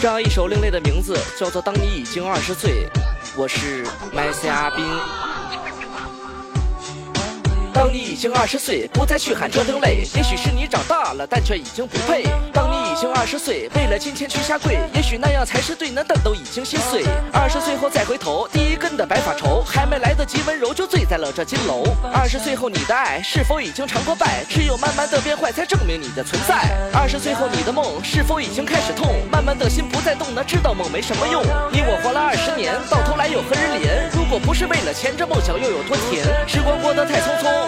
这样一首另类的名字叫做《当你已经二十岁》，我是麦 C 阿斌。当你已经二十岁，不再去喊这另类，也许是你长大了，但却已经不配。当你已经二十岁，为了金钱去下跪，也许那样才是对，那但都已经心碎。二十岁后再回头，第一根的白发愁，还没来得及温柔，就醉在了这金楼。二十岁后你的爱是否已经尝过败？只有慢慢的变坏，才证明你的存在。二十岁后你的梦是否已经开始痛？慢慢的心不再动，那知道梦没什么用。你我活了二十年，到头来又何人怜？如果不是为了钱，这梦想又有多甜？时光过得太匆匆。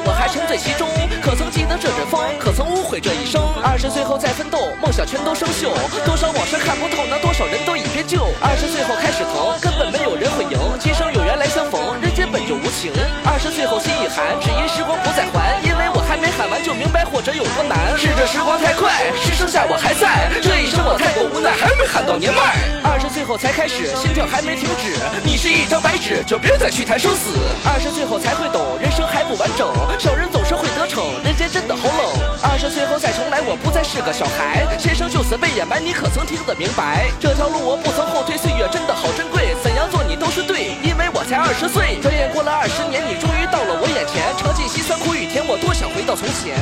我还沉醉其中，可曾记得这阵风？可曾误会这一生？二十岁后再奋斗，梦想全都生锈。多少往事看不透，那多少人都已变旧。二十岁后开始疼，根本没有人会赢。今生有缘来相逢，人间本就无情。二十岁后心已寒，只因时光不再还。因为我还没喊完就明白，活着有多难。是这时光太快，是剩下我还在。这一生我太过无奈，还没喊到年迈。二十岁后才开始，心跳还没停止。你是一张白纸，就别再去谈生死。二十岁后才会懂，人生还不完二十岁后再重来，我不再是个小孩。先生就此被掩埋，你可曾听得明白？这条路我不曾后退，岁月真的好珍贵。怎样做你都是对，因为我才二十岁。转眼过了二十年，你终于到了我眼前。尝尽辛酸苦与甜，我多想回到从前。